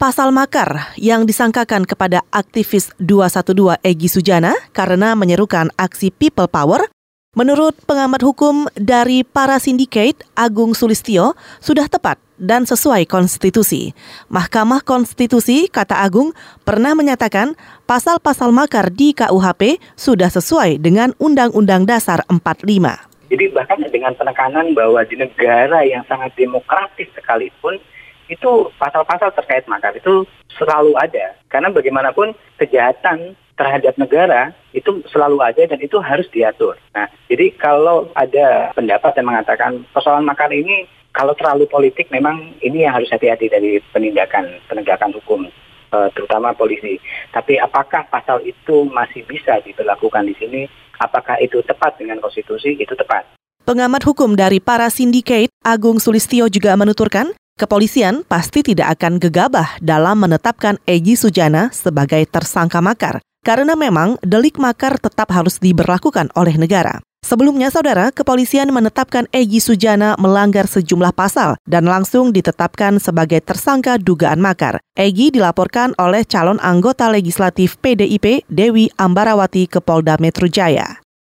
pasal makar yang disangkakan kepada aktivis 212 Egi Sujana karena menyerukan aksi People Power Menurut pengamat hukum dari para sindikat, Agung Sulistio sudah tepat dan sesuai konstitusi. Mahkamah Konstitusi, kata Agung, pernah menyatakan pasal-pasal makar di KUHP sudah sesuai dengan Undang-Undang Dasar 45. Jadi bahkan dengan penekanan bahwa di negara yang sangat demokratis sekalipun, itu pasal-pasal terkait makar itu selalu ada. Karena bagaimanapun kejahatan terhadap negara itu selalu ada dan itu harus diatur. Nah, jadi kalau ada pendapat yang mengatakan persoalan makar ini kalau terlalu politik memang ini yang harus hati-hati dari penindakan penegakan hukum eh, terutama polisi. Tapi apakah pasal itu masih bisa diberlakukan di sini? Apakah itu tepat dengan konstitusi? Itu tepat. Pengamat hukum dari para sindikat Agung Sulistio juga menuturkan Kepolisian pasti tidak akan gegabah dalam menetapkan Egi Sujana sebagai tersangka makar, karena memang delik makar tetap harus diberlakukan oleh negara. Sebelumnya, saudara, kepolisian menetapkan Egi Sujana melanggar sejumlah pasal dan langsung ditetapkan sebagai tersangka dugaan makar. Egi dilaporkan oleh calon anggota legislatif PDIP Dewi Ambarawati ke Polda Metro Jaya.